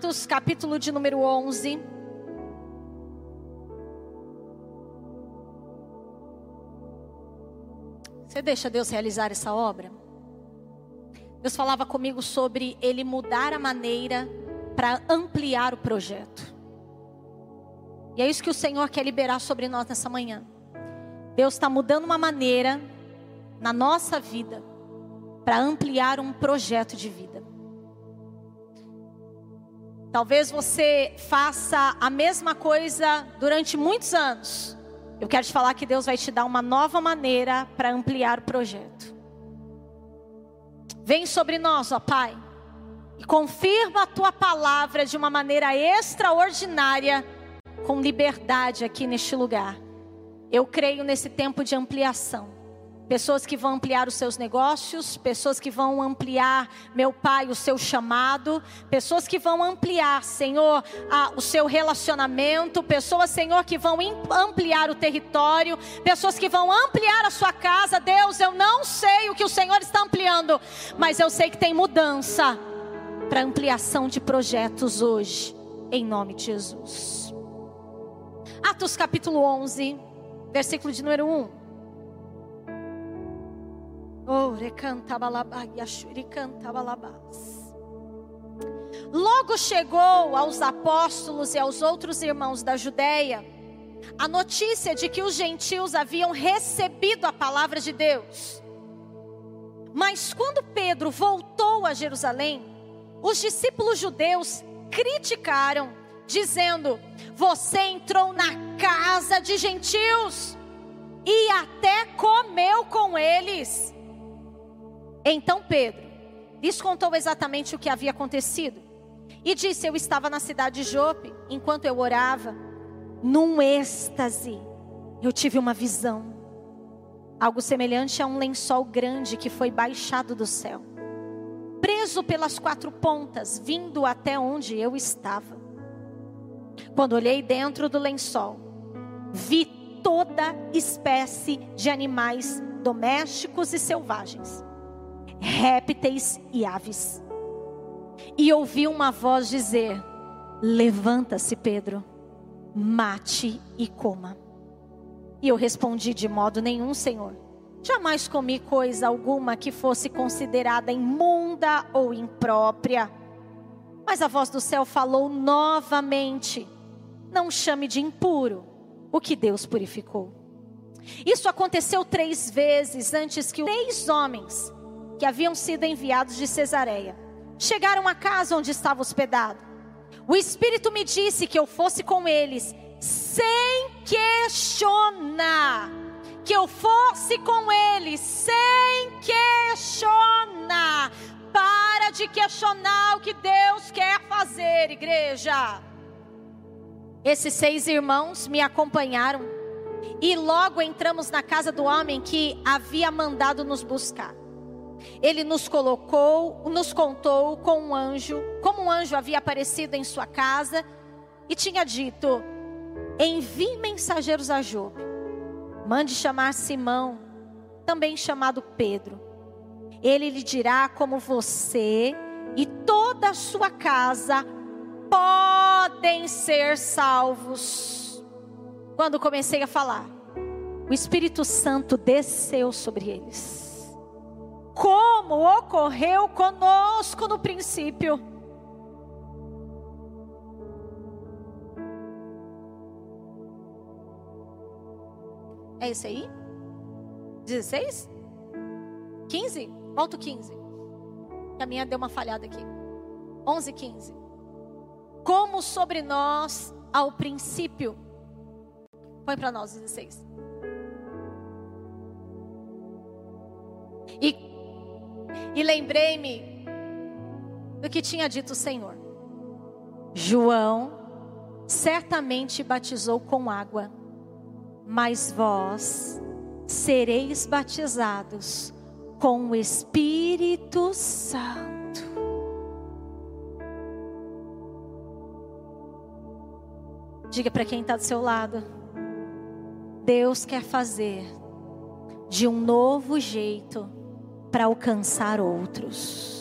Atos, capítulo de número 11. Você deixa Deus realizar essa obra? Deus falava comigo sobre ele mudar a maneira para ampliar o projeto. E é isso que o Senhor quer liberar sobre nós nessa manhã. Deus está mudando uma maneira na nossa vida para ampliar um projeto de vida. Talvez você faça a mesma coisa durante muitos anos. Eu quero te falar que Deus vai te dar uma nova maneira para ampliar o projeto. Vem sobre nós, ó Pai, e confirma a tua palavra de uma maneira extraordinária, com liberdade aqui neste lugar. Eu creio nesse tempo de ampliação pessoas que vão ampliar os seus negócios, pessoas que vão ampliar, meu Pai, o seu chamado, pessoas que vão ampliar, Senhor, a, o seu relacionamento, pessoas, Senhor, que vão ampliar o território, pessoas que vão ampliar a sua casa. Deus, eu não sei o que o Senhor está ampliando, mas eu sei que tem mudança para ampliação de projetos hoje, em nome de Jesus. Atos capítulo 11, versículo de número 1. Logo chegou aos apóstolos e aos outros irmãos da Judéia a notícia de que os gentios haviam recebido a palavra de Deus. Mas quando Pedro voltou a Jerusalém, os discípulos judeus criticaram, dizendo: Você entrou na casa de gentios e até comeu com eles. Então Pedro lhes contou exatamente o que havia acontecido. E disse: Eu estava na cidade de Jope, enquanto eu orava, num êxtase, eu tive uma visão. Algo semelhante a um lençol grande que foi baixado do céu, preso pelas quatro pontas, vindo até onde eu estava. Quando olhei dentro do lençol, vi toda espécie de animais domésticos e selvagens répteis e aves. E ouvi uma voz dizer: Levanta-se, Pedro, mate e coma. E eu respondi: De modo nenhum, Senhor. Jamais comi coisa alguma que fosse considerada imunda ou imprópria. Mas a voz do céu falou novamente: Não chame de impuro o que Deus purificou. Isso aconteceu três vezes antes que três homens que haviam sido enviados de Cesareia. Chegaram à casa onde estava hospedado. O Espírito me disse que eu fosse com eles, sem questionar. Que eu fosse com eles, sem questionar. Para de questionar o que Deus quer fazer, igreja. Esses seis irmãos me acompanharam e logo entramos na casa do homem que havia mandado nos buscar. Ele nos colocou, nos contou com um anjo, como um anjo havia aparecido em sua casa e tinha dito: Envie mensageiros a Jope. Mande chamar Simão, também chamado Pedro. Ele lhe dirá como você e toda a sua casa podem ser salvos. Quando comecei a falar, o Espírito Santo desceu sobre eles como ocorreu conosco no princípio. É isso aí? 16? 15? Volta o 15. A minha deu uma falhada aqui. 11, 15. Como sobre nós ao princípio. Põe para nós 16. E e lembrei-me do que tinha dito o Senhor. João certamente batizou com água, mas vós sereis batizados com o Espírito Santo. Diga para quem está do seu lado: Deus quer fazer de um novo jeito para alcançar outros.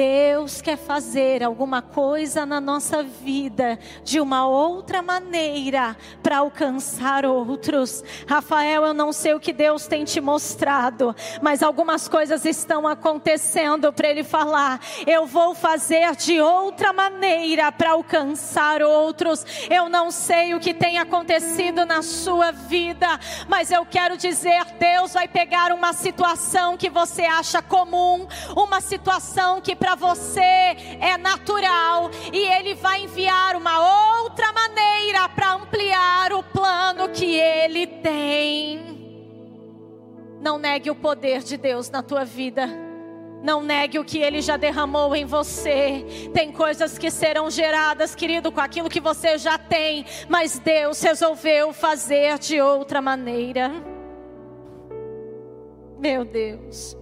Deus quer fazer alguma coisa na nossa vida de uma outra maneira para alcançar outros. Rafael, eu não sei o que Deus tem te mostrado, mas algumas coisas estão acontecendo para ele falar. Eu vou fazer de outra maneira para alcançar outros. Eu não sei o que tem acontecido na sua vida, mas eu quero dizer: Deus vai pegar uma situação que você acha comum, uma situação que para você é natural e Ele vai enviar uma outra maneira para ampliar o plano que Ele tem. Não negue o poder de Deus na tua vida. Não negue o que ele já derramou em você. Tem coisas que serão geradas, querido, com aquilo que você já tem, mas Deus resolveu fazer de outra maneira. Meu Deus.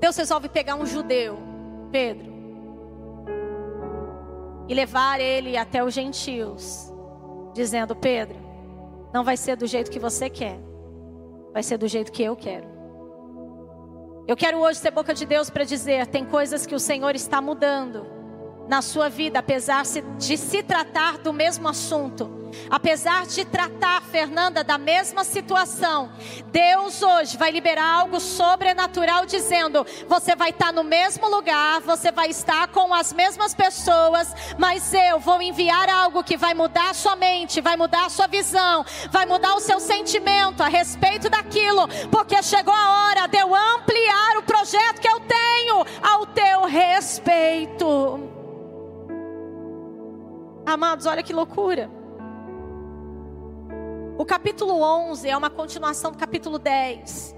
Deus resolve pegar um judeu, Pedro, e levar ele até os gentios, dizendo: Pedro, não vai ser do jeito que você quer, vai ser do jeito que eu quero. Eu quero hoje ser boca de Deus para dizer: tem coisas que o Senhor está mudando na sua vida, apesar de se tratar do mesmo assunto. Apesar de tratar Fernanda da mesma situação, Deus hoje vai liberar algo sobrenatural dizendo: você vai estar no mesmo lugar, você vai estar com as mesmas pessoas, mas eu vou enviar algo que vai mudar sua mente, vai mudar a sua visão, vai mudar o seu sentimento a respeito daquilo, porque chegou a hora de eu ampliar o projeto que eu tenho ao teu respeito. Amados, olha que loucura. O capítulo 11 é uma continuação do capítulo 10.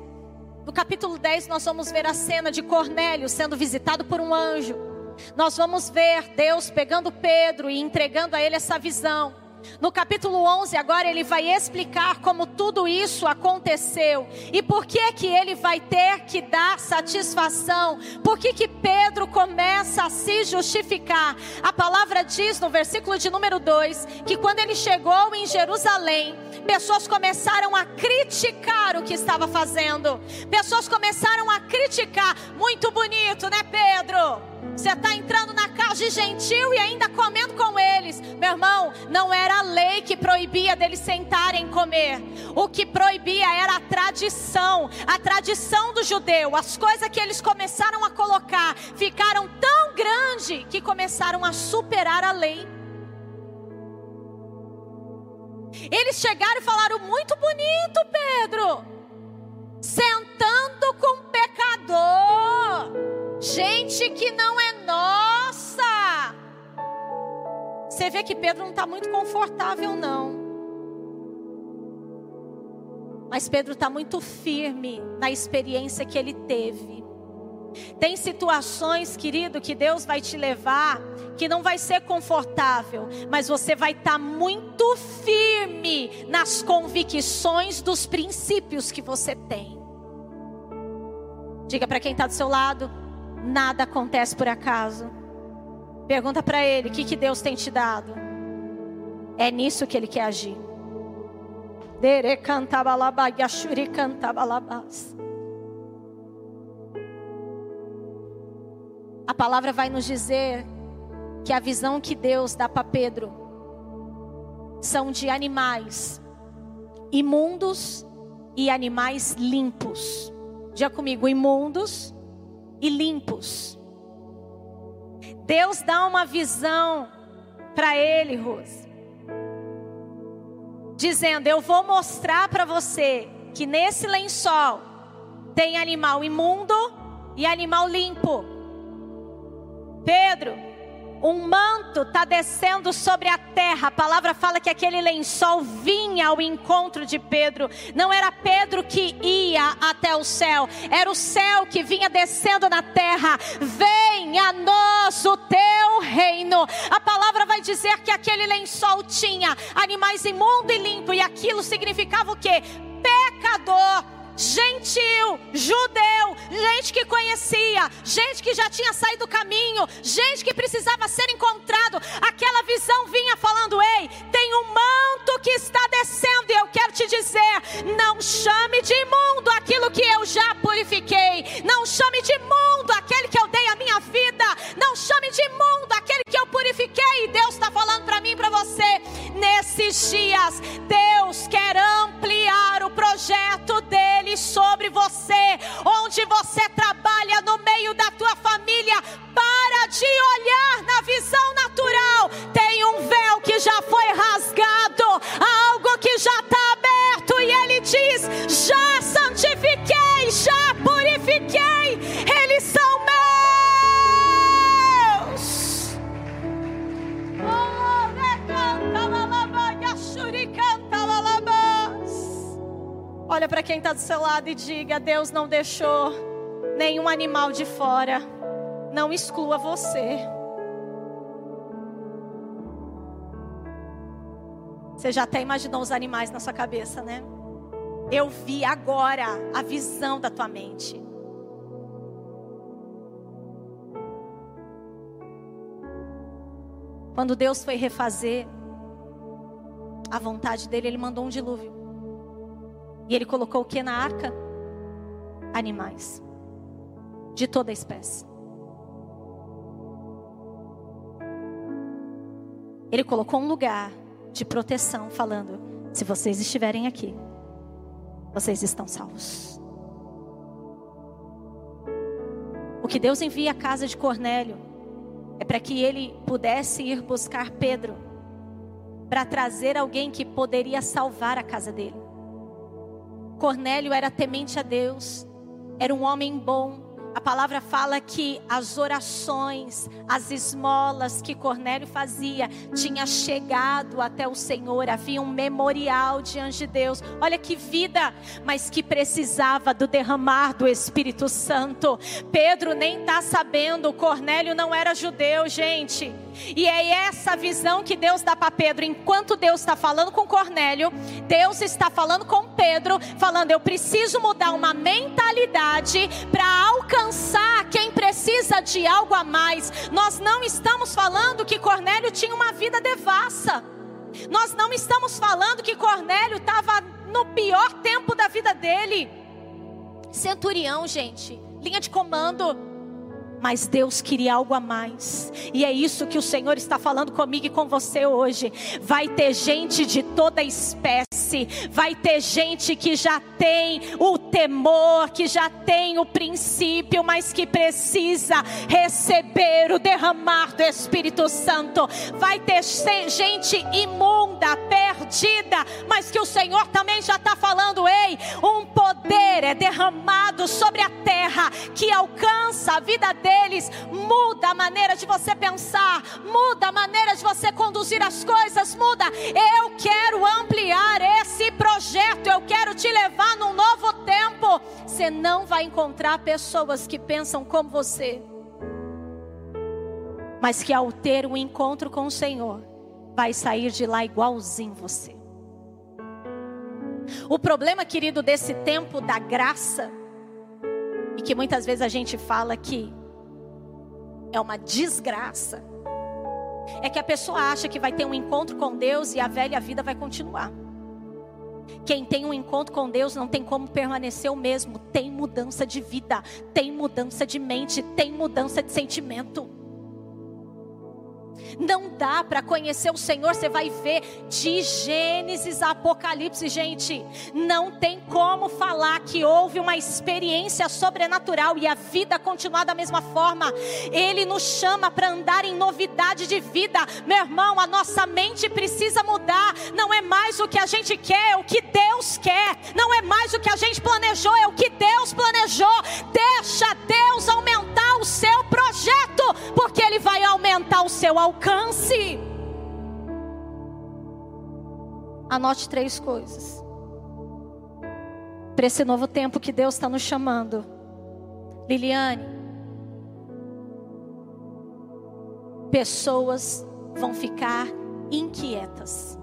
No capítulo 10, nós vamos ver a cena de Cornélio sendo visitado por um anjo. Nós vamos ver Deus pegando Pedro e entregando a ele essa visão. No capítulo 11, agora ele vai explicar como tudo isso aconteceu e por que que ele vai ter que dar satisfação. Por que que Pedro começa a se justificar? A palavra diz no versículo de número 2 que quando ele chegou em Jerusalém, pessoas começaram a criticar o que estava fazendo. Pessoas começaram a criticar. Muito bonito, né, Pedro? Você está entrando na casa de gentil e ainda comendo com eles. Meu irmão, não era a lei que proibia deles sentarem e comer. O que proibia era a tradição, a tradição do judeu. As coisas que eles começaram a colocar ficaram tão grandes que começaram a superar a lei. Eles chegaram e falaram muito bonito, Pedro. Sentando com pecador gente que não é nossa. Você vê que Pedro não está muito confortável, não. Mas Pedro está muito firme na experiência que ele teve. Tem situações, querido, que Deus vai te levar que não vai ser confortável, mas você vai estar tá muito firme nas convicções dos princípios que você tem. Diga para quem está do seu lado, Nada acontece por acaso. Pergunta para ele: o que, que Deus tem te dado? É nisso que ele quer agir. A palavra vai nos dizer que a visão que Deus dá para Pedro são de animais imundos e animais limpos. Diga comigo, imundos e limpos. Deus dá uma visão para ele, Rose, dizendo: Eu vou mostrar para você que nesse lençol tem animal imundo e animal limpo. Pedro, um manto está descendo sobre a terra. A palavra fala que aquele lençol vinha ao encontro de Pedro. Não era Pedro que ia até o céu, era o céu que vinha descendo na terra. Vem a nós o teu reino. A palavra vai dizer que aquele lençol tinha animais imundo e limpo, e aquilo significava o que? Pecador gentil, judeu, gente que conhecia, gente que já tinha saído do caminho, gente que precisava ser encontrado. E diga: Deus não deixou nenhum animal de fora, não exclua você. Você já até imaginou os animais na sua cabeça, né? Eu vi agora a visão da tua mente. Quando Deus foi refazer a vontade dele, ele mandou um dilúvio. E ele colocou o que na arca? Animais. De toda espécie. Ele colocou um lugar de proteção, falando: se vocês estiverem aqui, vocês estão salvos. O que Deus envia à casa de Cornélio é para que ele pudesse ir buscar Pedro, para trazer alguém que poderia salvar a casa dele. Cornélio era temente a Deus, era um homem bom, a palavra fala que as orações, as esmolas que Cornélio fazia, tinha chegado até o Senhor, havia um memorial diante de Deus. Olha que vida, mas que precisava do derramar do Espírito Santo. Pedro nem está sabendo, Cornélio não era judeu, gente. E é essa visão que Deus dá para Pedro. Enquanto Deus está falando com Cornélio, Deus está falando com Pedro, falando: eu preciso mudar uma mentalidade para alcançar quem precisa de algo a mais. Nós não estamos falando que Cornélio tinha uma vida devassa. Nós não estamos falando que Cornélio estava no pior tempo da vida dele. Centurião, gente, linha de comando mas Deus queria algo a mais. E é isso que o Senhor está falando comigo e com você hoje. Vai ter gente de toda espécie, vai ter gente que já tem o temor, que já tem o princípio, mas que precisa receber o derramar do Espírito Santo. Vai ter gente imunda, perdida, mas que o Senhor também já está falando: ei, um poder é derramado sobre a terra que alcança a vida dele deles, muda a maneira de você pensar, muda a maneira de você conduzir as coisas, muda. Eu quero ampliar esse projeto, eu quero te levar num novo tempo. Você não vai encontrar pessoas que pensam como você, mas que ao ter um encontro com o Senhor, vai sair de lá igualzinho você. O problema, querido, desse tempo da graça, e que muitas vezes a gente fala que é uma desgraça. É que a pessoa acha que vai ter um encontro com Deus e a velha vida vai continuar. Quem tem um encontro com Deus não tem como permanecer o mesmo. Tem mudança de vida, tem mudança de mente, tem mudança de sentimento. Não dá para conhecer o Senhor, você vai ver de Gênesis a Apocalipse, gente. Não tem como falar que houve uma experiência sobrenatural e a vida continuar da mesma forma. Ele nos chama para andar em novidade de vida. Meu irmão, a nossa mente precisa mudar. Não é mais o que a gente quer, é o que Deus quer. Não é mais o que a gente planejou, é o que Deus planejou. Deixa Deus aumentar o seu projeto, porque Ele vai aumentar o seu alcance. Anote três coisas. Para esse novo tempo que Deus está nos chamando. Liliane, pessoas vão ficar inquietas.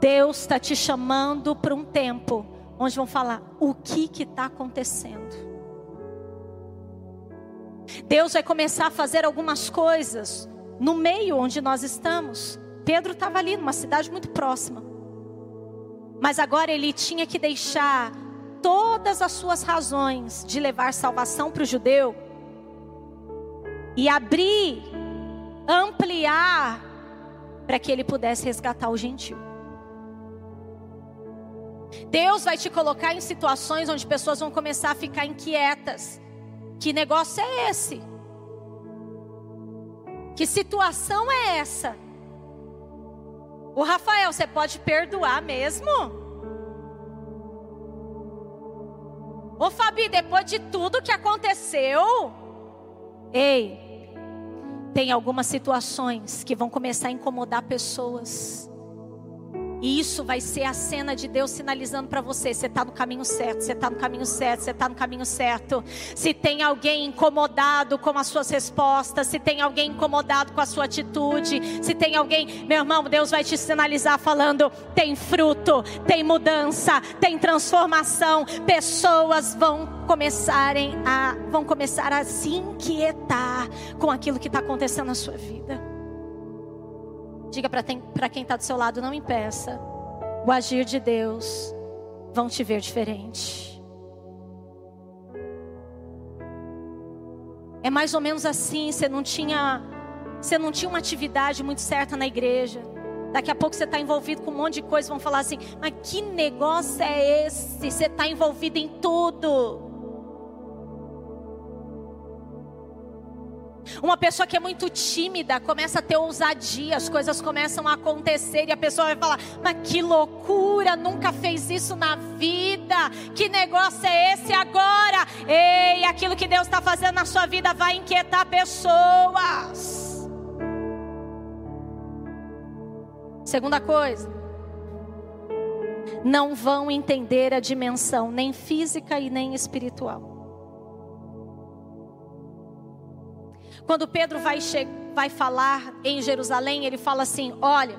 Deus está te chamando para um tempo onde vão falar: o que está acontecendo? Deus vai começar a fazer algumas coisas no meio onde nós estamos. Pedro estava ali, numa cidade muito próxima. Mas agora ele tinha que deixar todas as suas razões de levar salvação para o judeu e abrir, ampliar, para que ele pudesse resgatar o gentil. Deus vai te colocar em situações onde pessoas vão começar a ficar inquietas. Que negócio é esse? Que situação é essa? O Rafael, você pode perdoar mesmo? Ô Fabi, depois de tudo que aconteceu, ei, tem algumas situações que vão começar a incomodar pessoas. E isso vai ser a cena de Deus sinalizando para você: você está no caminho certo, você está no caminho certo, você está no caminho certo. Se tem alguém incomodado com as suas respostas, se tem alguém incomodado com a sua atitude, se tem alguém, meu irmão, Deus vai te sinalizar falando: tem fruto, tem mudança, tem transformação. Pessoas vão começarem a vão começar a se inquietar com aquilo que está acontecendo na sua vida. Diga para quem está do seu lado: não impeça. O agir de Deus vão te ver diferente. É mais ou menos assim, você não tinha, você não tinha uma atividade muito certa na igreja. Daqui a pouco você está envolvido com um monte de coisa, vão falar assim: mas que negócio é esse? Você está envolvido em tudo. Uma pessoa que é muito tímida começa a ter ousadia, as coisas começam a acontecer e a pessoa vai falar: Mas que loucura, nunca fez isso na vida, que negócio é esse agora? Ei, aquilo que Deus está fazendo na sua vida vai inquietar pessoas. Segunda coisa, não vão entender a dimensão nem física e nem espiritual. Quando Pedro vai, vai falar em Jerusalém, ele fala assim: Olha,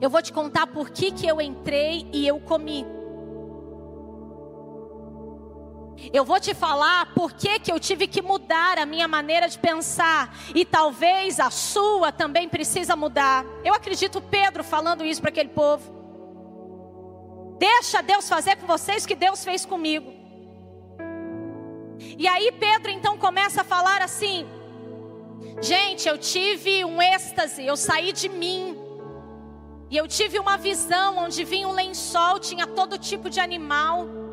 eu vou te contar por que, que eu entrei e eu comi. Eu vou te falar por que, que eu tive que mudar a minha maneira de pensar. E talvez a sua também precisa mudar. Eu acredito Pedro falando isso para aquele povo. Deixa Deus fazer com vocês o que Deus fez comigo. E aí Pedro então começa a falar assim: Gente, eu tive um êxtase, eu saí de mim. E eu tive uma visão onde vinha um lençol, tinha todo tipo de animal.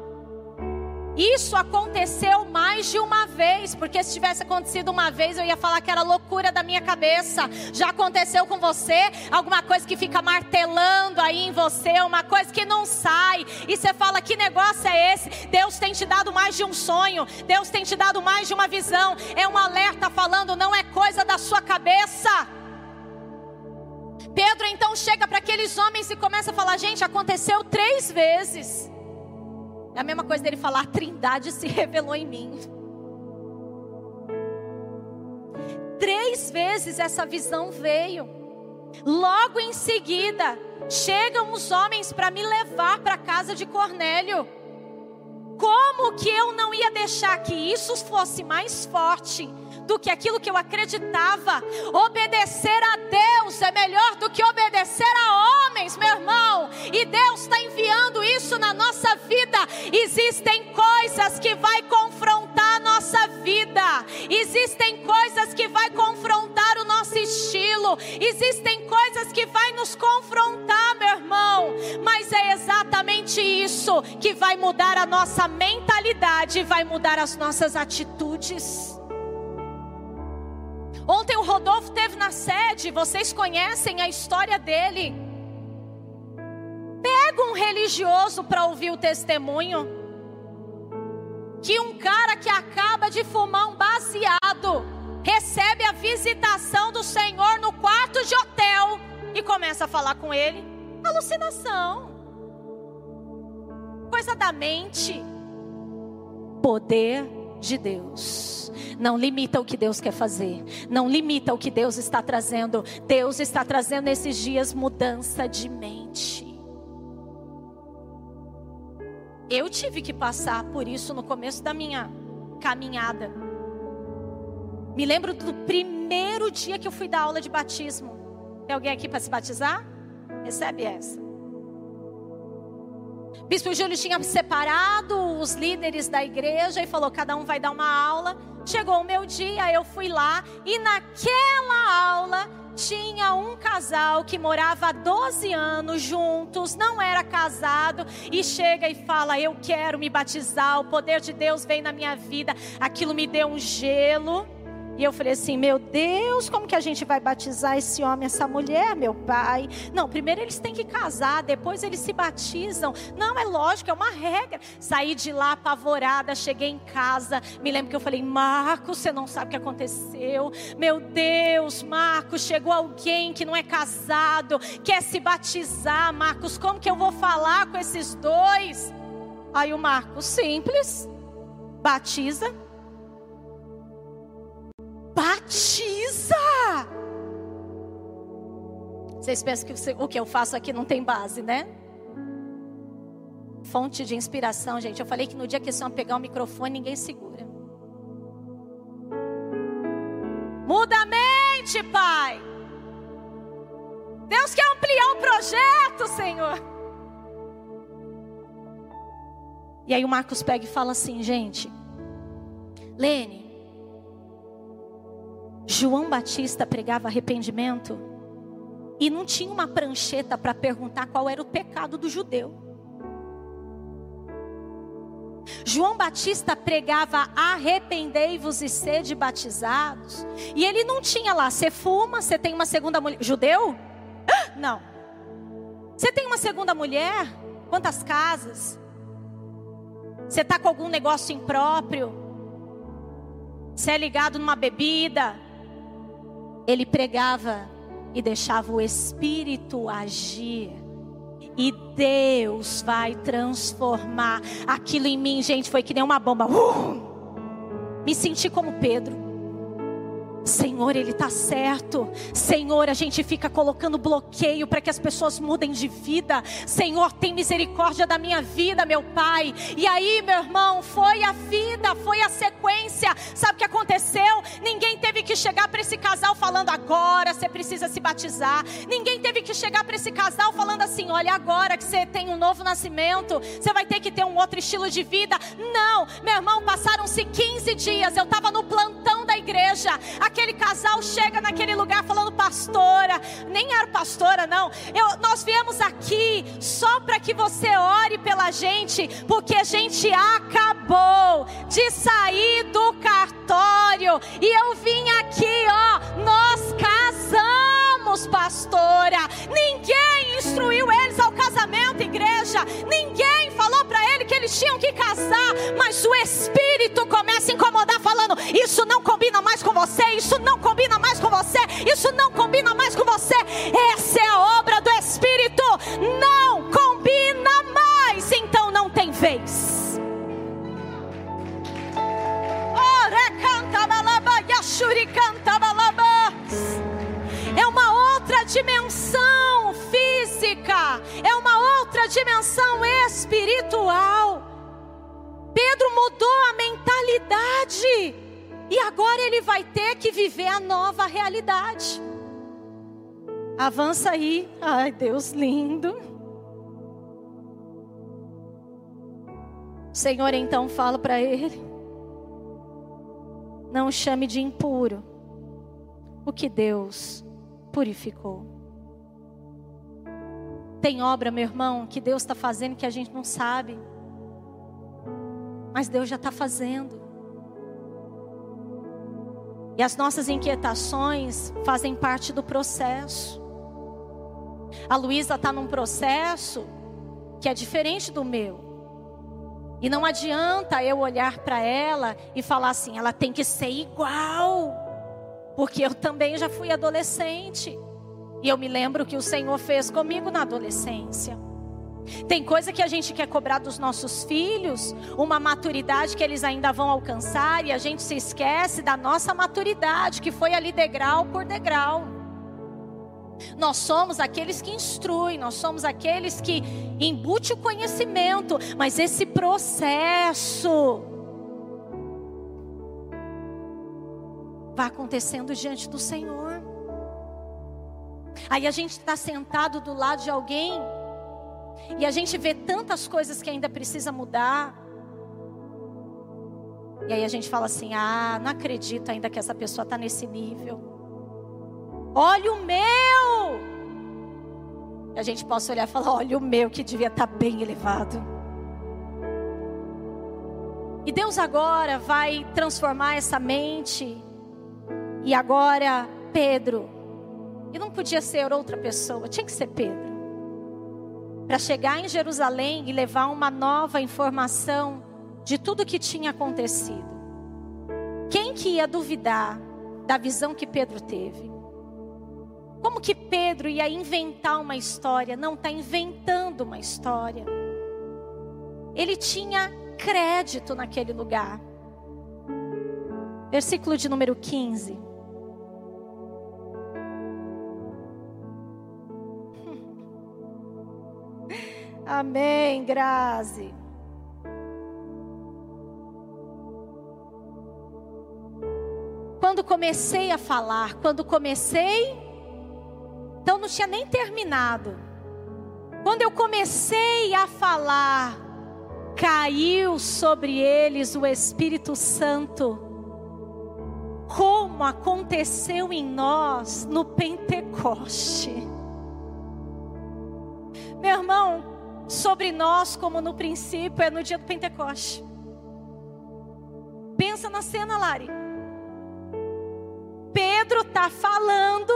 Isso aconteceu mais de uma vez, porque se tivesse acontecido uma vez, eu ia falar que era loucura da minha cabeça. Já aconteceu com você? Alguma coisa que fica martelando aí em você, uma coisa que não sai, e você fala: que negócio é esse? Deus tem te dado mais de um sonho, Deus tem te dado mais de uma visão. É um alerta falando, não é coisa da sua cabeça. Pedro então chega para aqueles homens e começa a falar: gente, aconteceu três vezes. É a mesma coisa dele falar: a trindade se revelou em mim. Três vezes essa visão veio. Logo em seguida, chegam os homens para me levar para a casa de Cornélio. Como que eu não ia deixar que isso fosse mais forte do que aquilo que eu acreditava. Obedecer a Deus é melhor do que obedecer a homens, meu irmão. E Deus está enviando isso na nossa vida. Existem coisas que vai confrontar a nossa vida. Existem coisas que vai confrontar o nosso estilo. Existem coisas que vai nos confrontar, meu irmão. Mas é exatamente isso que vai mudar a nossa mentalidade, vai mudar as nossas atitudes. Ontem o Rodolfo teve na sede, vocês conhecem a história dele. Pega um religioso para ouvir o testemunho. Que um cara que acaba de fumar um baseado recebe a visitação do Senhor no quarto de hotel e começa a falar com ele. Alucinação. Coisa da mente. Poder de Deus. Não limita o que Deus quer fazer. Não limita o que Deus está trazendo. Deus está trazendo nesses dias mudança de mente. Eu tive que passar por isso no começo da minha caminhada. Me lembro do primeiro dia que eu fui dar aula de batismo. Tem alguém aqui para se batizar? Recebe essa. Bispo Júlio tinha separado os líderes da igreja e falou: cada um vai dar uma aula. Chegou o meu dia, eu fui lá e naquela aula tinha um casal que morava há 12 anos juntos, não era casado, e chega e fala: Eu quero me batizar, o poder de Deus veio na minha vida. Aquilo me deu um gelo. E eu falei assim: Meu Deus, como que a gente vai batizar esse homem, essa mulher, meu pai? Não, primeiro eles têm que casar, depois eles se batizam. Não, é lógico, é uma regra. Saí de lá apavorada, cheguei em casa. Me lembro que eu falei: Marcos, você não sabe o que aconteceu. Meu Deus, Marcos, chegou alguém que não é casado, quer se batizar. Marcos, como que eu vou falar com esses dois? Aí o Marcos, simples, batiza Batiza! Vocês pensam que o que eu faço aqui não tem base, né? Fonte de inspiração, gente. Eu falei que no dia que esse homem pegar o microfone, ninguém segura. Muda a mente, Pai. Deus quer ampliar o projeto, Senhor. E aí o Marcos pega e fala assim, gente. Lene, João Batista pregava arrependimento e não tinha uma prancheta para perguntar qual era o pecado do judeu. João Batista pregava arrependei-vos e sede batizados. E ele não tinha lá, você fuma, você tem uma segunda mulher. Judeu? Não. Você tem uma segunda mulher? Quantas casas? Você está com algum negócio impróprio? Você é ligado numa bebida? Ele pregava e deixava o Espírito agir. E Deus vai transformar aquilo em mim, gente. Foi que nem uma bomba. Uh! Me senti como Pedro. Senhor, Ele está certo. Senhor, a gente fica colocando bloqueio para que as pessoas mudem de vida. Senhor, tem misericórdia da minha vida, meu Pai. E aí, meu irmão, foi a vida, foi a sequência. Sabe o que aconteceu? Ninguém teve que chegar para esse casal falando agora você precisa se batizar. Ninguém teve que chegar para esse casal falando assim: olha, agora que você tem um novo nascimento, você vai ter que ter um outro estilo de vida. Não, meu irmão, passaram-se 15 dias. Eu estava no plantão da igreja aquele casal chega naquele lugar falando, pastora, nem era pastora, não. Eu, nós viemos aqui só para que você ore pela gente, porque a gente acabou de sair do cartório e eu vim aqui, ó, nós casamos, pastora. Ninguém instruiu eles ao casamento, igreja. Ninguém falou para ele que eles tinham que casar, mas o Espírito começa a incomodar, dimensão espiritual. Pedro mudou a mentalidade. E agora ele vai ter que viver a nova realidade. Avança aí. Ai, Deus lindo. O Senhor então fala para ele: Não chame de impuro o que Deus purificou. Tem obra, meu irmão, que Deus está fazendo que a gente não sabe, mas Deus já está fazendo. E as nossas inquietações fazem parte do processo. A Luísa está num processo que é diferente do meu. E não adianta eu olhar para ela e falar assim, ela tem que ser igual. Porque eu também já fui adolescente. E eu me lembro que o Senhor fez comigo na adolescência. Tem coisa que a gente quer cobrar dos nossos filhos, uma maturidade que eles ainda vão alcançar, e a gente se esquece da nossa maturidade, que foi ali degrau por degrau. Nós somos aqueles que instruem, nós somos aqueles que embute o conhecimento, mas esse processo vai acontecendo diante do Senhor. Aí a gente está sentado do lado de alguém E a gente vê tantas coisas que ainda precisa mudar. E aí a gente fala assim: ah, não acredito ainda que essa pessoa está nesse nível. Olha o meu! E a gente possa olhar e falar: olha o meu que devia estar tá bem elevado. E Deus agora vai transformar essa mente. E agora, Pedro, e não podia ser outra pessoa, tinha que ser Pedro. Para chegar em Jerusalém e levar uma nova informação de tudo que tinha acontecido. Quem que ia duvidar da visão que Pedro teve? Como que Pedro ia inventar uma história? Não está inventando uma história. Ele tinha crédito naquele lugar. Versículo de número 15. Amém, Grazi. Quando comecei a falar, quando comecei, então não tinha nem terminado. Quando eu comecei a falar, caiu sobre eles o Espírito Santo, como aconteceu em nós no Pentecoste. Meu irmão, sobre nós, como no princípio, é no dia do Pentecoste. Pensa na cena, Lari. Pedro está falando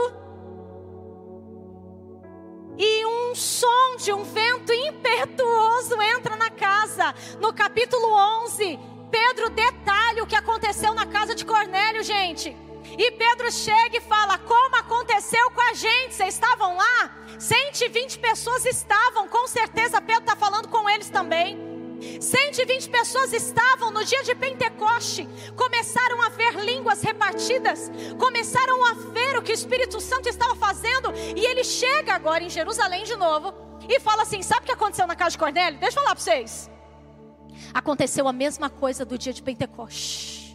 e um som de um vento impetuoso entra na casa. No capítulo 11, Pedro detalha o que aconteceu na casa de Cornélio, gente. E Pedro chega e fala: Como aconteceu com a gente? Vocês estavam lá? 120 pessoas estavam, com certeza Pedro está falando com eles também. 120 pessoas estavam no dia de Pentecoste, começaram a ver línguas repartidas, começaram a ver o que o Espírito Santo estava fazendo, e ele chega agora em Jerusalém de novo e fala assim: Sabe o que aconteceu na casa de Cornélio? Deixa eu falar para vocês. Aconteceu a mesma coisa do dia de Pentecoste.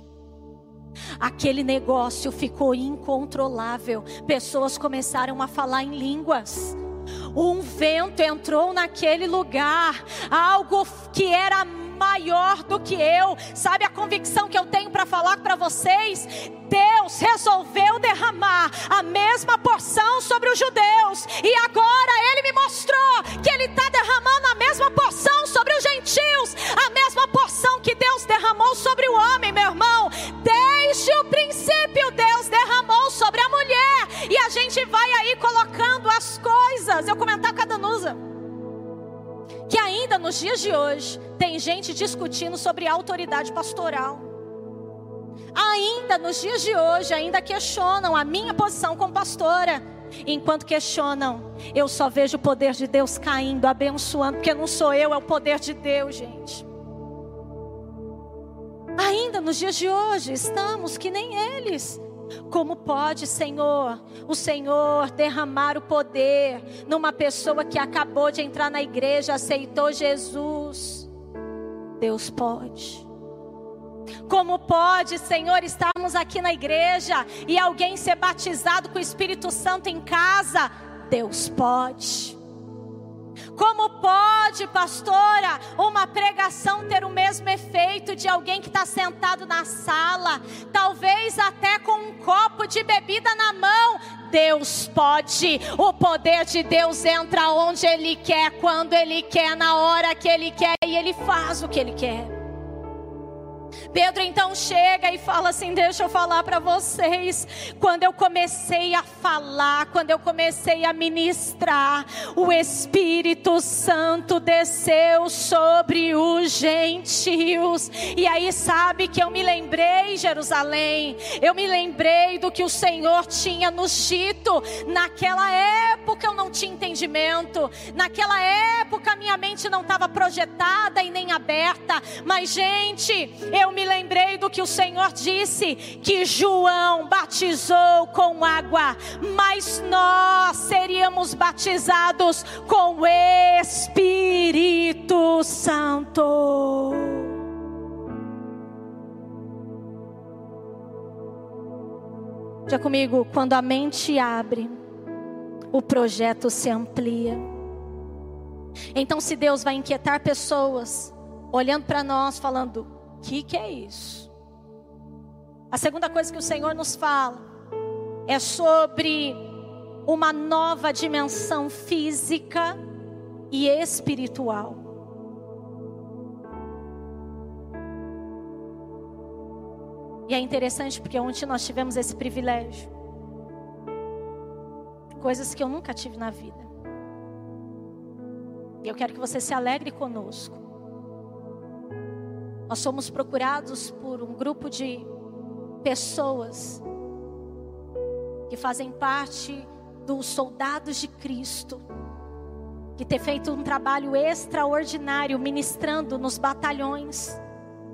Aquele negócio ficou incontrolável. Pessoas começaram a falar em línguas. Um vento entrou naquele lugar, algo que era maior do que eu. Sabe a convicção que eu tenho para falar para vocês? Deus resolveu derramar a mesma porção sobre os judeus, e agora Ele me mostrou que Ele está derramando a mesma porção sobre os gentios, a mesma porção que Deus derramou sobre o homem, meu irmão. Desde o princípio, Deus derramou sobre a mulher, e a gente vai aí colocando as coisas. Eu comentar nos dias de hoje tem gente discutindo sobre autoridade pastoral. Ainda nos dias de hoje, ainda questionam a minha posição como pastora. Enquanto questionam, eu só vejo o poder de Deus caindo, abençoando, porque não sou eu, é o poder de Deus, gente. Ainda nos dias de hoje, estamos que nem eles. Como pode, Senhor, o Senhor derramar o poder numa pessoa que acabou de entrar na igreja, aceitou Jesus? Deus pode. Como pode, Senhor, estarmos aqui na igreja e alguém ser batizado com o Espírito Santo em casa? Deus pode. Como pode, pastora, uma pregação ter o mesmo efeito de alguém que está sentado na sala, talvez até com um copo de bebida na mão? Deus pode, o poder de Deus entra onde Ele quer, quando Ele quer, na hora que Ele quer, e Ele faz o que Ele quer. Pedro então chega e fala assim: Deixa eu falar para vocês. Quando eu comecei a falar, quando eu comecei a ministrar, o Espírito Santo desceu sobre os gentios. E aí, sabe que eu me lembrei, Jerusalém, eu me lembrei do que o Senhor tinha nos dito. Naquela época eu não tinha entendimento, naquela época minha mente não estava projetada e nem aberta. Mas, gente, eu me lembrei do que o Senhor disse: que João batizou com água, mas nós seríamos batizados com o Espírito Santo. Já comigo, quando a mente abre, o projeto se amplia. Então, se Deus vai inquietar pessoas, olhando para nós, falando: o que, que é isso? A segunda coisa que o Senhor nos fala é sobre uma nova dimensão física e espiritual. E é interessante porque ontem nós tivemos esse privilégio. Coisas que eu nunca tive na vida. E eu quero que você se alegre conosco. Nós somos procurados por um grupo de pessoas que fazem parte dos soldados de Cristo, que tem feito um trabalho extraordinário ministrando nos batalhões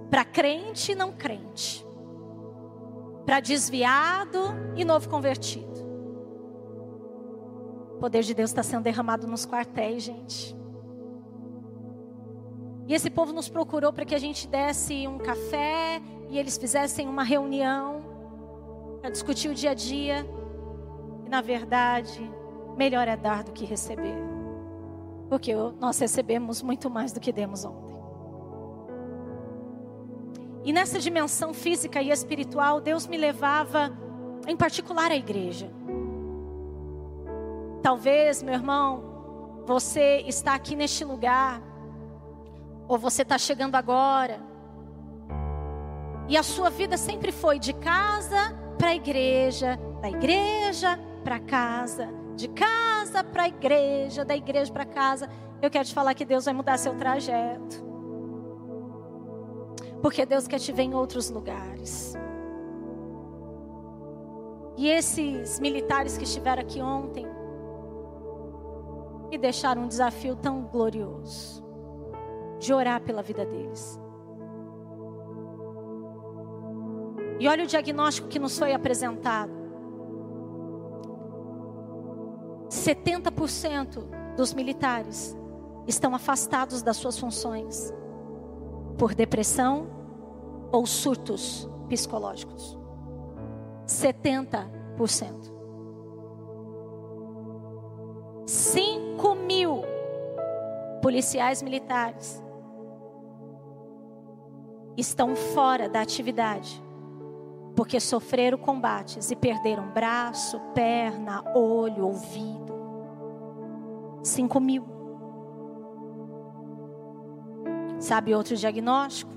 para crente e não crente, para desviado e novo convertido. O poder de Deus está sendo derramado nos quartéis, gente. E esse povo nos procurou para que a gente desse um café e eles fizessem uma reunião para discutir o dia a dia. E na verdade, melhor é dar do que receber. Porque nós recebemos muito mais do que demos ontem. E nessa dimensão física e espiritual, Deus me levava, em particular, à igreja. Talvez, meu irmão, você está aqui neste lugar ou você está chegando agora. E a sua vida sempre foi de casa para a igreja, da igreja para casa, de casa para a igreja, da igreja para casa. Eu quero te falar que Deus vai mudar seu trajeto. Porque Deus quer te ver em outros lugares. E esses militares que estiveram aqui ontem me deixaram um desafio tão glorioso de orar pela vida deles. E olha o diagnóstico que nos foi apresentado. 70% dos militares estão afastados das suas funções por depressão ou surtos psicológicos. 70%. 5 mil policiais militares estão fora da atividade porque sofreram combates e perderam braço, perna, olho, ouvido. Cinco mil. Sabe outro diagnóstico?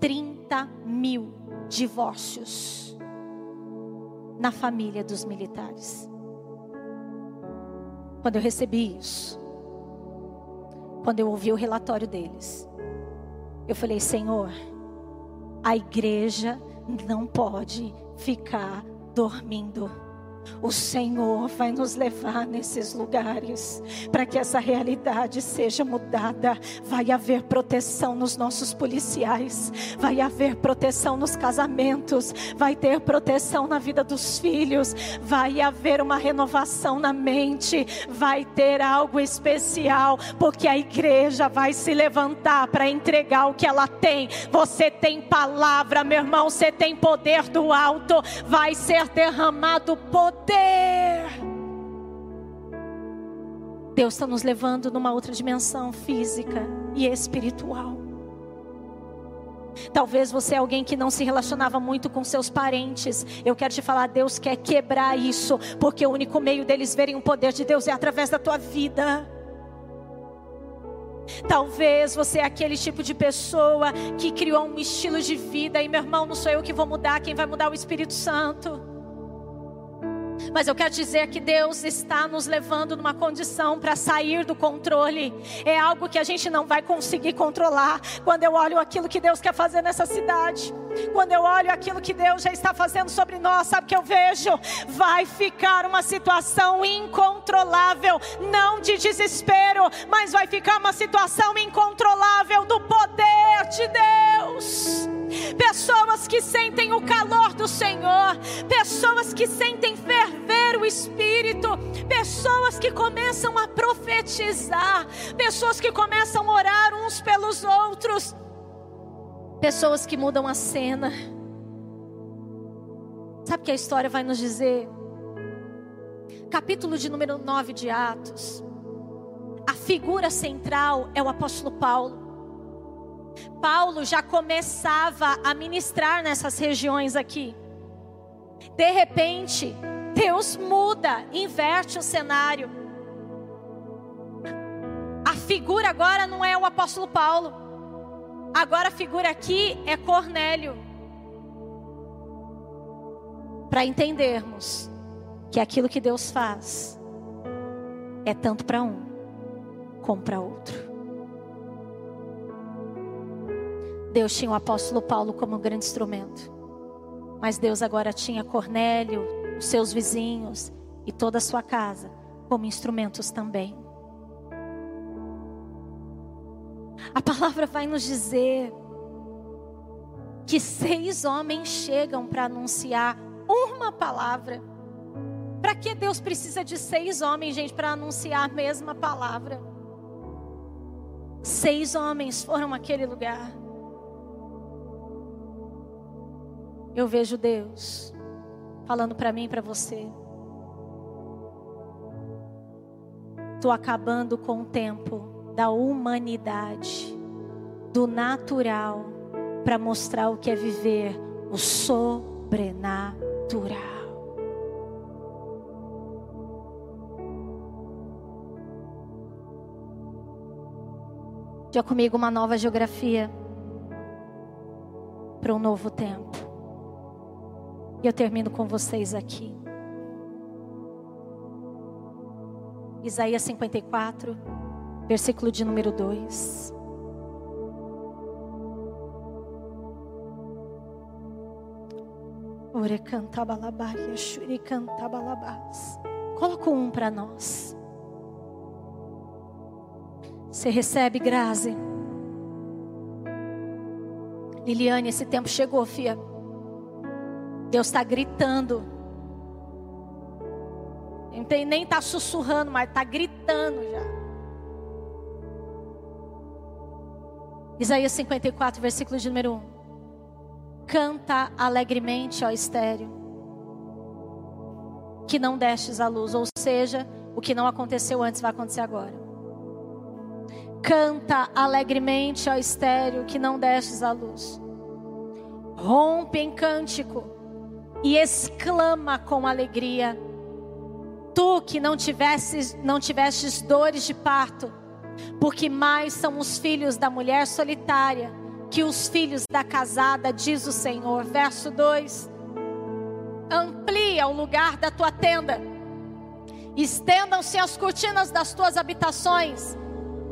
30 mil divórcios na família dos militares. Quando eu recebi isso, quando eu ouvi o relatório deles, eu falei: Senhor, a igreja não pode ficar dormindo. O Senhor vai nos levar nesses lugares para que essa realidade seja mudada. Vai haver proteção nos nossos policiais, vai haver proteção nos casamentos, vai ter proteção na vida dos filhos, vai haver uma renovação na mente, vai ter algo especial, porque a igreja vai se levantar para entregar o que ela tem. Você tem palavra, meu irmão, você tem poder do alto, vai ser derramado poder poder. Deus está nos levando numa outra dimensão física e espiritual. Talvez você é alguém que não se relacionava muito com seus parentes. Eu quero te falar, Deus quer quebrar isso, porque o único meio deles verem o poder de Deus é através da tua vida. Talvez você é aquele tipo de pessoa que criou um estilo de vida e meu irmão, não sou eu que vou mudar, quem vai mudar é o Espírito Santo. Mas eu quero dizer que Deus está nos levando numa condição para sair do controle. É algo que a gente não vai conseguir controlar. Quando eu olho aquilo que Deus quer fazer nessa cidade, quando eu olho aquilo que Deus já está fazendo sobre nós, sabe o que eu vejo? Vai ficar uma situação incontrolável, não de desespero, mas vai ficar uma situação incontrolável do poder de Deus pessoas que sentem o calor do Senhor, pessoas que sentem ferver o Espírito, pessoas que começam a profetizar, pessoas que começam a orar uns pelos outros, pessoas que mudam a cena. Sabe o que a história vai nos dizer? capítulo de número 9 de Atos, a figura central é o apóstolo Paulo. Paulo já começava a ministrar nessas regiões aqui. De repente, Deus muda, inverte o cenário. A figura agora não é o apóstolo Paulo. Agora a figura aqui é Cornélio. Para entendermos que aquilo que Deus faz é tanto para um como para outro. Deus tinha o apóstolo Paulo como um grande instrumento. Mas Deus agora tinha Cornélio, os seus vizinhos e toda a sua casa como instrumentos também. A palavra vai nos dizer que seis homens chegam para anunciar uma palavra. Para que Deus precisa de seis homens, gente, para anunciar a mesma palavra? Seis homens foram àquele lugar. Eu vejo Deus falando para mim e para você. Estou acabando com o tempo da humanidade, do natural, para mostrar o que é viver o sobrenatural. Já comigo uma nova geografia para um novo tempo. E eu termino com vocês aqui. Isaías 54, versículo de número 2. Ore. Coloca um para nós. Você recebe, Grazi. Liliane, esse tempo chegou, filha. Deus está gritando. Nem está sussurrando, mas está gritando já. Isaías 54, versículo de número 1. Canta alegremente, ó estéreo, que não destes a luz, ou seja, o que não aconteceu antes vai acontecer agora. Canta alegremente, ó estéreo, que não destes a luz. Rompe em cântico e exclama com alegria: Tu que não tivesses, não tivestes dores de parto, porque mais são os filhos da mulher solitária que os filhos da casada, diz o Senhor. Verso 2: Amplia o lugar da tua tenda, estendam-se as cortinas das tuas habitações,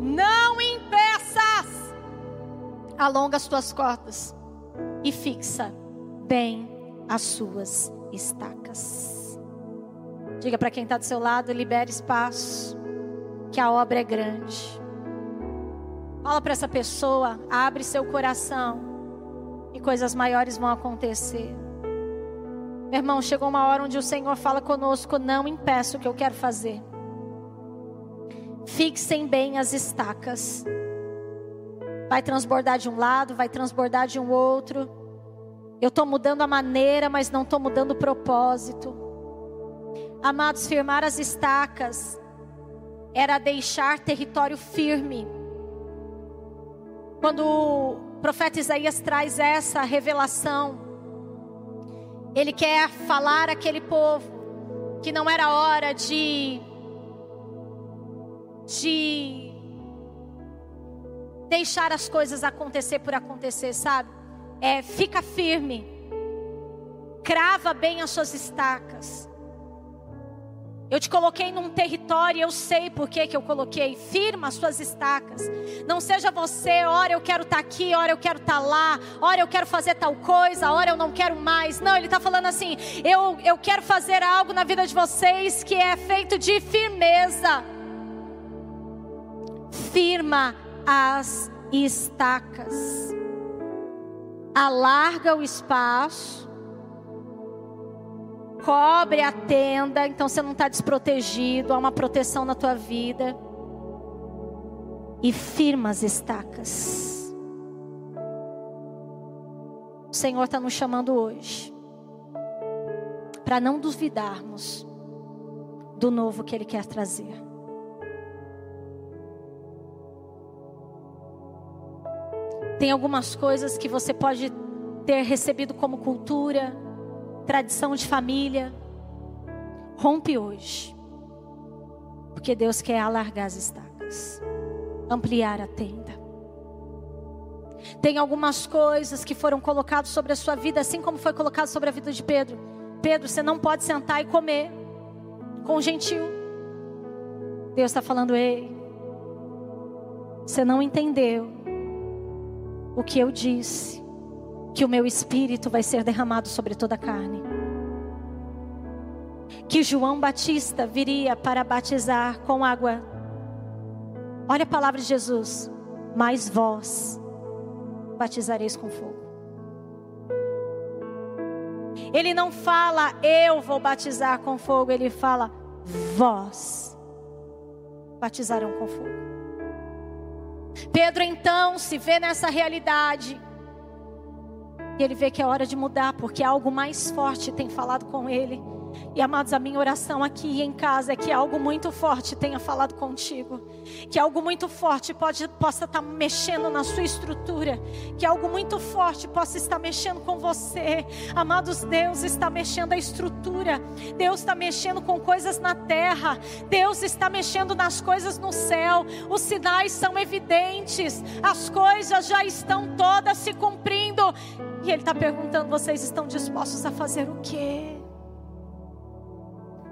não impeças, alonga as tuas cordas e fixa bem as suas estacas. Diga para quem está do seu lado: libere espaço, que a obra é grande. Fala para essa pessoa, abre seu coração e coisas maiores vão acontecer. Meu irmão, chegou uma hora onde o Senhor fala conosco: não impeça o que eu quero fazer. Fixem bem as estacas. Vai transbordar de um lado, vai transbordar de um outro. Eu estou mudando a maneira, mas não estou mudando o propósito. Amados, firmar as estacas era deixar território firme. Quando o profeta Isaías traz essa revelação, ele quer falar àquele povo que não era hora de de deixar as coisas acontecer por acontecer, sabe? É, fica firme, crava bem as suas estacas. Eu te coloquei num território, eu sei por que, que eu coloquei. Firma as suas estacas. Não seja você, ora eu quero estar tá aqui, ora eu quero estar tá lá, ora eu quero fazer tal coisa, ora eu não quero mais. Não, ele está falando assim: eu, eu quero fazer algo na vida de vocês que é feito de firmeza. Firma as estacas alarga o espaço, cobre a tenda, então você não está desprotegido, há uma proteção na tua vida. E firma as estacas. O Senhor está nos chamando hoje para não duvidarmos do novo que Ele quer trazer. Tem algumas coisas que você pode ter recebido como cultura, tradição de família. Rompe hoje. Porque Deus quer alargar as estacas, ampliar a tenda. Tem algumas coisas que foram colocadas sobre a sua vida, assim como foi colocado sobre a vida de Pedro. Pedro, você não pode sentar e comer com gentil. Deus está falando, ei, você não entendeu o que eu disse, que o meu espírito vai ser derramado sobre toda a carne. Que João Batista viria para batizar com água. Olha a palavra de Jesus. Mas vós batizareis com fogo. Ele não fala, eu vou batizar com fogo, ele fala, vós batizarão com fogo. Pedro então se vê nessa realidade. E ele vê que é hora de mudar, porque algo mais forte tem falado com ele. E amados, a minha oração aqui em casa é que algo muito forte tenha falado contigo. Que algo muito forte pode, possa estar mexendo na sua estrutura. Que algo muito forte possa estar mexendo com você. Amados, Deus está mexendo a estrutura. Deus está mexendo com coisas na terra. Deus está mexendo nas coisas no céu. Os sinais são evidentes. As coisas já estão todas se cumprindo. E Ele está perguntando: vocês estão dispostos a fazer o quê?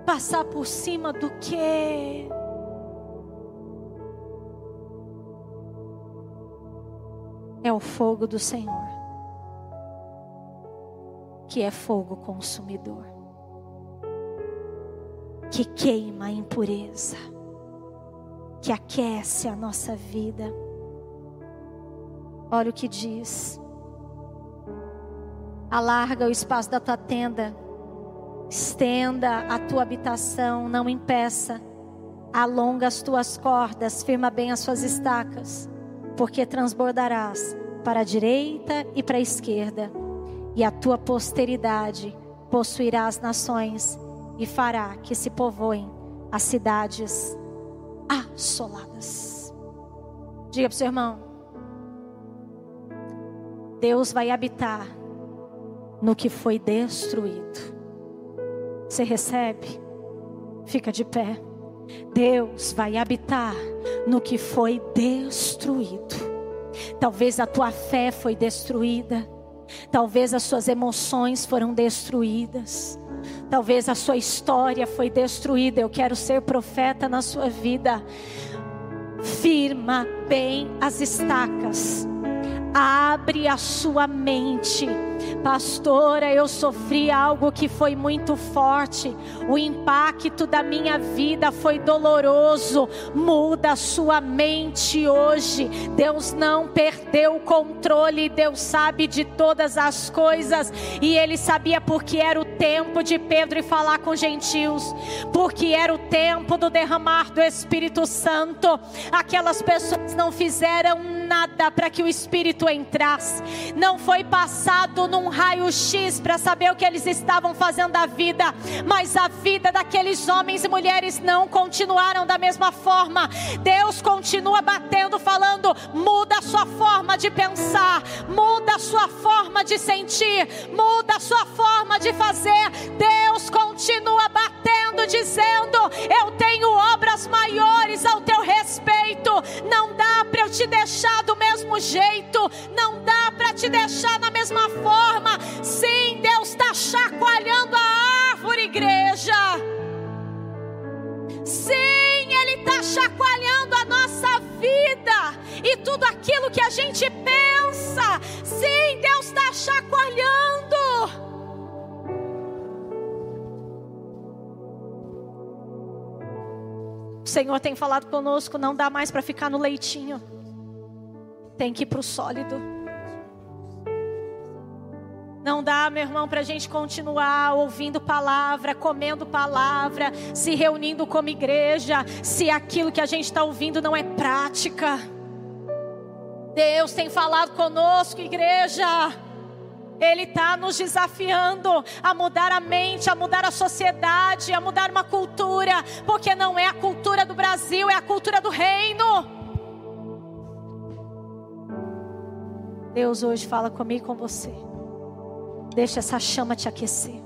Passar por cima do que? É o fogo do Senhor, que é fogo consumidor, que queima a impureza, que aquece a nossa vida. Olha o que diz: alarga o espaço da tua tenda Estenda a tua habitação, não impeça. Alonga as tuas cordas, firma bem as suas estacas, porque transbordarás para a direita e para a esquerda, e a tua posteridade possuirá as nações e fará que se povoem as cidades assoladas. Diga para o seu irmão: Deus vai habitar no que foi destruído. Você recebe? Fica de pé. Deus vai habitar no que foi destruído. Talvez a tua fé foi destruída. Talvez as suas emoções foram destruídas. Talvez a sua história foi destruída. Eu quero ser profeta na sua vida. Firma bem as estacas. Abre a sua mente Pastora, eu sofri algo que foi muito forte. O impacto da minha vida foi doloroso. Muda a sua mente hoje. Deus não perdeu o controle. Deus sabe de todas as coisas. E Ele sabia porque era o tempo de Pedro ir falar com gentios. Porque era o tempo do derramar do Espírito Santo. Aquelas pessoas não fizeram nada para que o Espírito entrasse. Não foi passado no num raio-x para saber o que eles estavam fazendo da vida, mas a vida daqueles homens e mulheres não continuaram da mesma forma. Deus continua batendo, falando: muda a sua forma de pensar, muda a sua forma de sentir, muda a sua forma de fazer. Deus continua batendo, dizendo: Eu tenho obras maiores ao teu respeito. Não dá para eu te deixar do mesmo jeito, não dá para te deixar na mesma forma forma. Sim, Deus está chacoalhando a árvore, igreja. Sim, Ele está chacoalhando a nossa vida e tudo aquilo que a gente pensa. Sim, Deus está chacoalhando. O Senhor tem falado conosco, não dá mais para ficar no leitinho. Tem que ir para o sólido. Não dá, meu irmão, para a gente continuar ouvindo palavra, comendo palavra, se reunindo como igreja, se aquilo que a gente está ouvindo não é prática. Deus tem falado conosco, igreja. Ele está nos desafiando a mudar a mente, a mudar a sociedade, a mudar uma cultura, porque não é a cultura do Brasil, é a cultura do reino. Deus hoje fala comigo e com você. Deixa essa chama te aquecer.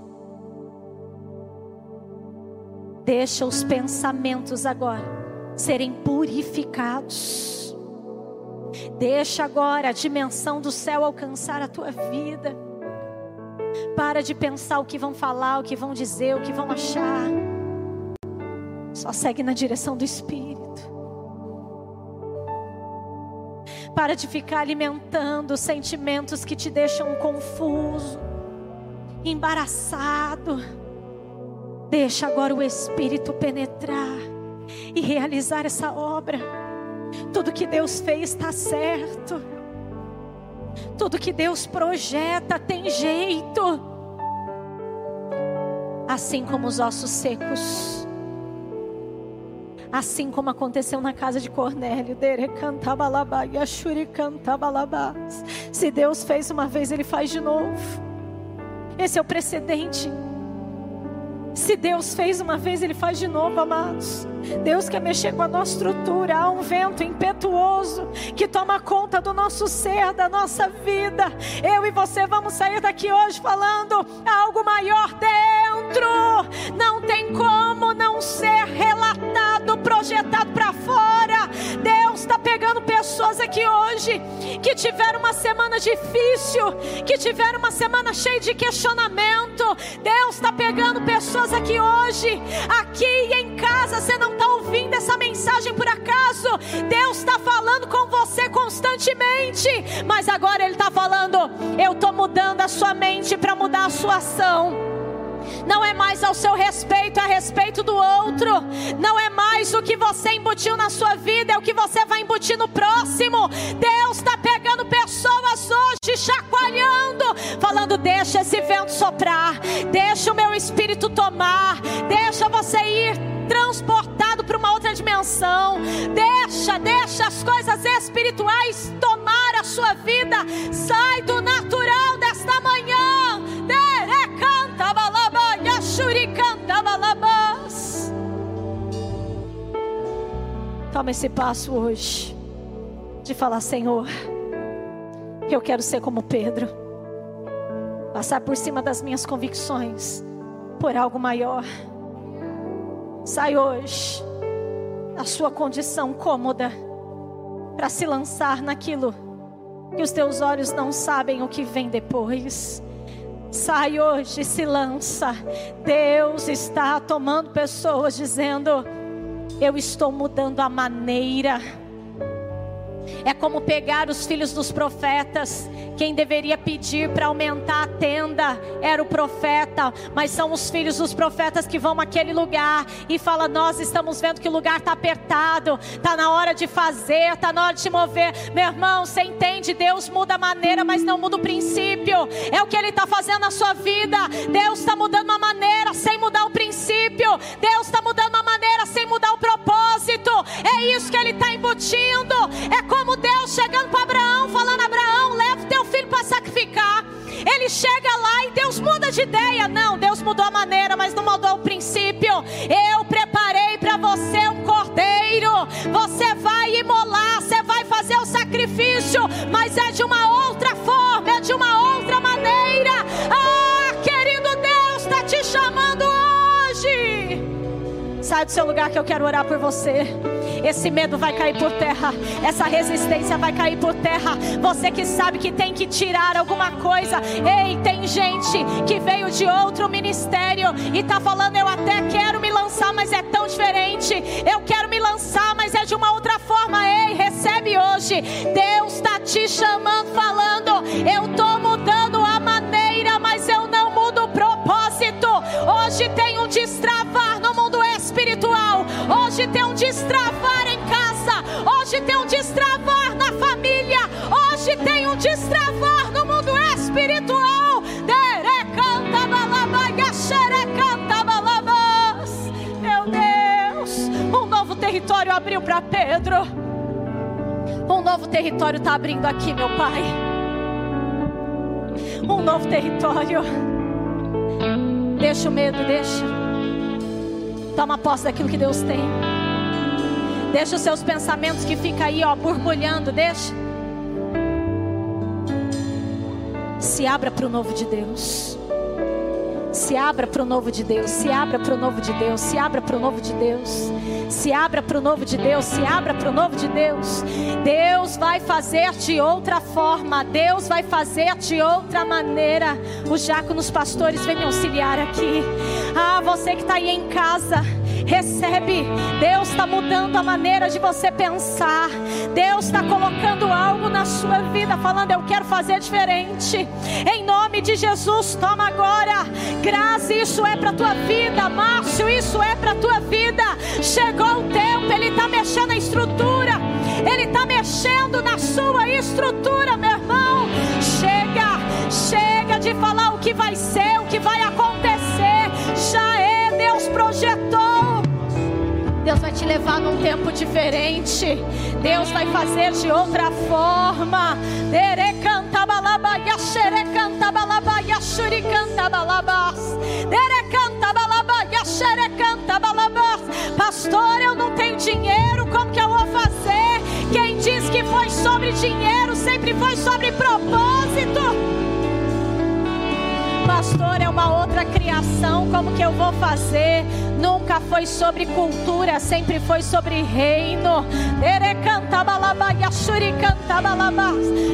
Deixa os pensamentos agora serem purificados. Deixa agora a dimensão do céu alcançar a tua vida. Para de pensar o que vão falar, o que vão dizer, o que vão achar. Só segue na direção do Espírito. Para de ficar alimentando sentimentos que te deixam confuso, embaraçado Deixa agora o Espírito penetrar e realizar essa obra. Tudo que Deus fez está certo. Tudo que Deus projeta tem jeito. Assim como os ossos secos. Assim como aconteceu na casa de Cornélio. Se Deus fez uma vez, Ele faz de novo. Esse é o precedente. Se Deus fez uma vez, Ele faz de novo, amados. Deus quer mexer com a nossa estrutura. Há um vento impetuoso que toma conta do nosso ser, da nossa vida. Eu e você vamos sair daqui hoje falando algo maior dentro. Não tem como não ser relatado, projetado para fora. Deus está pegando pessoas aqui hoje que tiveram uma semana difícil, que tiveram uma semana cheia de questionamento. Deus está pegando pessoas aqui hoje, aqui em casa. Você não está ouvindo essa mensagem por acaso. Deus está falando com você constantemente, mas agora Ele está falando: eu estou mudando a sua mente para mudar a sua ação não é mais ao seu respeito, é a respeito do outro, não é mais o que você embutiu na sua vida, é o que você vai embutir no próximo. Deus está pegando pessoas hoje, chacoalhando, falando: deixa esse vento soprar, deixa o meu espírito tomar, deixa você ir transportado para uma outra dimensão. Deixa, deixa as coisas espirituais tomar a sua vida. Sai do natural Toma esse passo hoje de falar, Senhor, eu quero ser como Pedro, passar por cima das minhas convicções por algo maior. Sai hoje da sua condição cômoda para se lançar naquilo que os teus olhos não sabem o que vem depois. Sai hoje e se lança. Deus está tomando pessoas dizendo: Eu estou mudando a maneira é como pegar os filhos dos profetas. Quem deveria pedir para aumentar a tenda era o profeta, mas são os filhos dos profetas que vão àquele lugar e fala: Nós estamos vendo que o lugar está apertado, está na hora de fazer, está na hora de mover. Meu irmão, você entende? Deus muda a maneira, mas não muda o princípio. É o que Ele está fazendo na sua vida. Deus está mudando uma maneira sem mudar o princípio. Deus está mudando uma maneira sem mudar o propósito. É isso que Ele está embutindo. É Deus chegando para Abraão, falando: Abraão, leva teu filho para sacrificar. Ele chega lá e Deus muda de ideia. Não, Deus mudou a maneira, mas não mudou o princípio. Eu preparei para você um cordeiro. Você vai imolar, você vai fazer o sacrifício, mas é de uma outra forma, é de uma outra maneira. Ah, querido Deus, está te chamando hoje. Sai do seu lugar que eu quero orar por você. Esse medo vai cair por terra. Essa resistência vai cair por terra. Você que sabe que tem que tirar alguma coisa. Ei, tem gente que veio de outro ministério e está falando: Eu até quero me lançar, mas é tão diferente. Eu quero me lançar, mas é de uma outra forma. Ei, recebe hoje. Deus está te chamando, falando: Eu estou mudando Hoje tem um destravar em casa. Hoje tem um destravar na família. Hoje tem um destravar no mundo espiritual. Meu Deus, um novo território abriu para Pedro. Um novo território está abrindo aqui, meu Pai. um novo território. Deixa o medo, deixa. Toma posse daquilo que Deus tem. Deixa os seus pensamentos que ficam aí, ó, borbulhando, deixa. Se abra para o novo de Deus. Se abra para o novo de Deus, se abra para o novo de Deus, se abra para o novo de Deus. Se abra para o novo de Deus, se abra para o novo de Deus. Deus vai fazer de outra forma, Deus vai fazer de outra maneira. Os diáconos pastores vêm me auxiliar aqui. Ah, você que está aí em casa. Recebe, Deus está mudando a maneira de você pensar. Deus está colocando algo na sua vida, falando: Eu quero fazer diferente. Em nome de Jesus, toma agora. Graça, isso é para tua vida. Márcio, isso é para tua vida. Chegou o tempo, Ele está mexendo na estrutura. Ele está mexendo na sua estrutura, te levar num tempo diferente. Deus vai fazer de outra forma. Balaba, balaba, balabas. Balaba, balabas. Pastor, eu não tenho dinheiro, como que eu vou fazer? Quem diz que foi sobre dinheiro, sempre foi sobre propósito pastor é uma outra criação, como que eu vou fazer? Nunca foi sobre cultura, sempre foi sobre reino.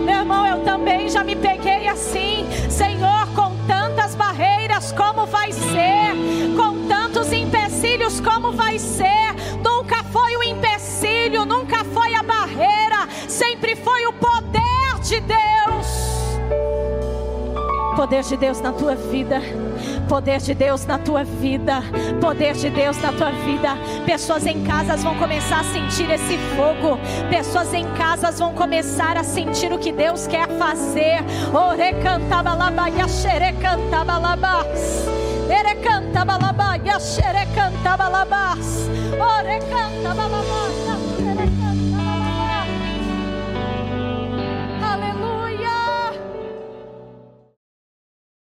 Meu irmão, eu também já me peguei assim, Senhor, com tantas barreiras, como vai ser? Com tantos empecilhos, como vai ser? Poder de Deus na tua vida. Poder de Deus na tua vida. Poder de Deus na tua vida. Pessoas em casas vão começar a sentir esse fogo. Pessoas em casas vão começar a sentir o que Deus quer fazer. Ore canta balabaya xere canta balabas. Ere canta balabaya xere canta balabas. Ore canta balabas.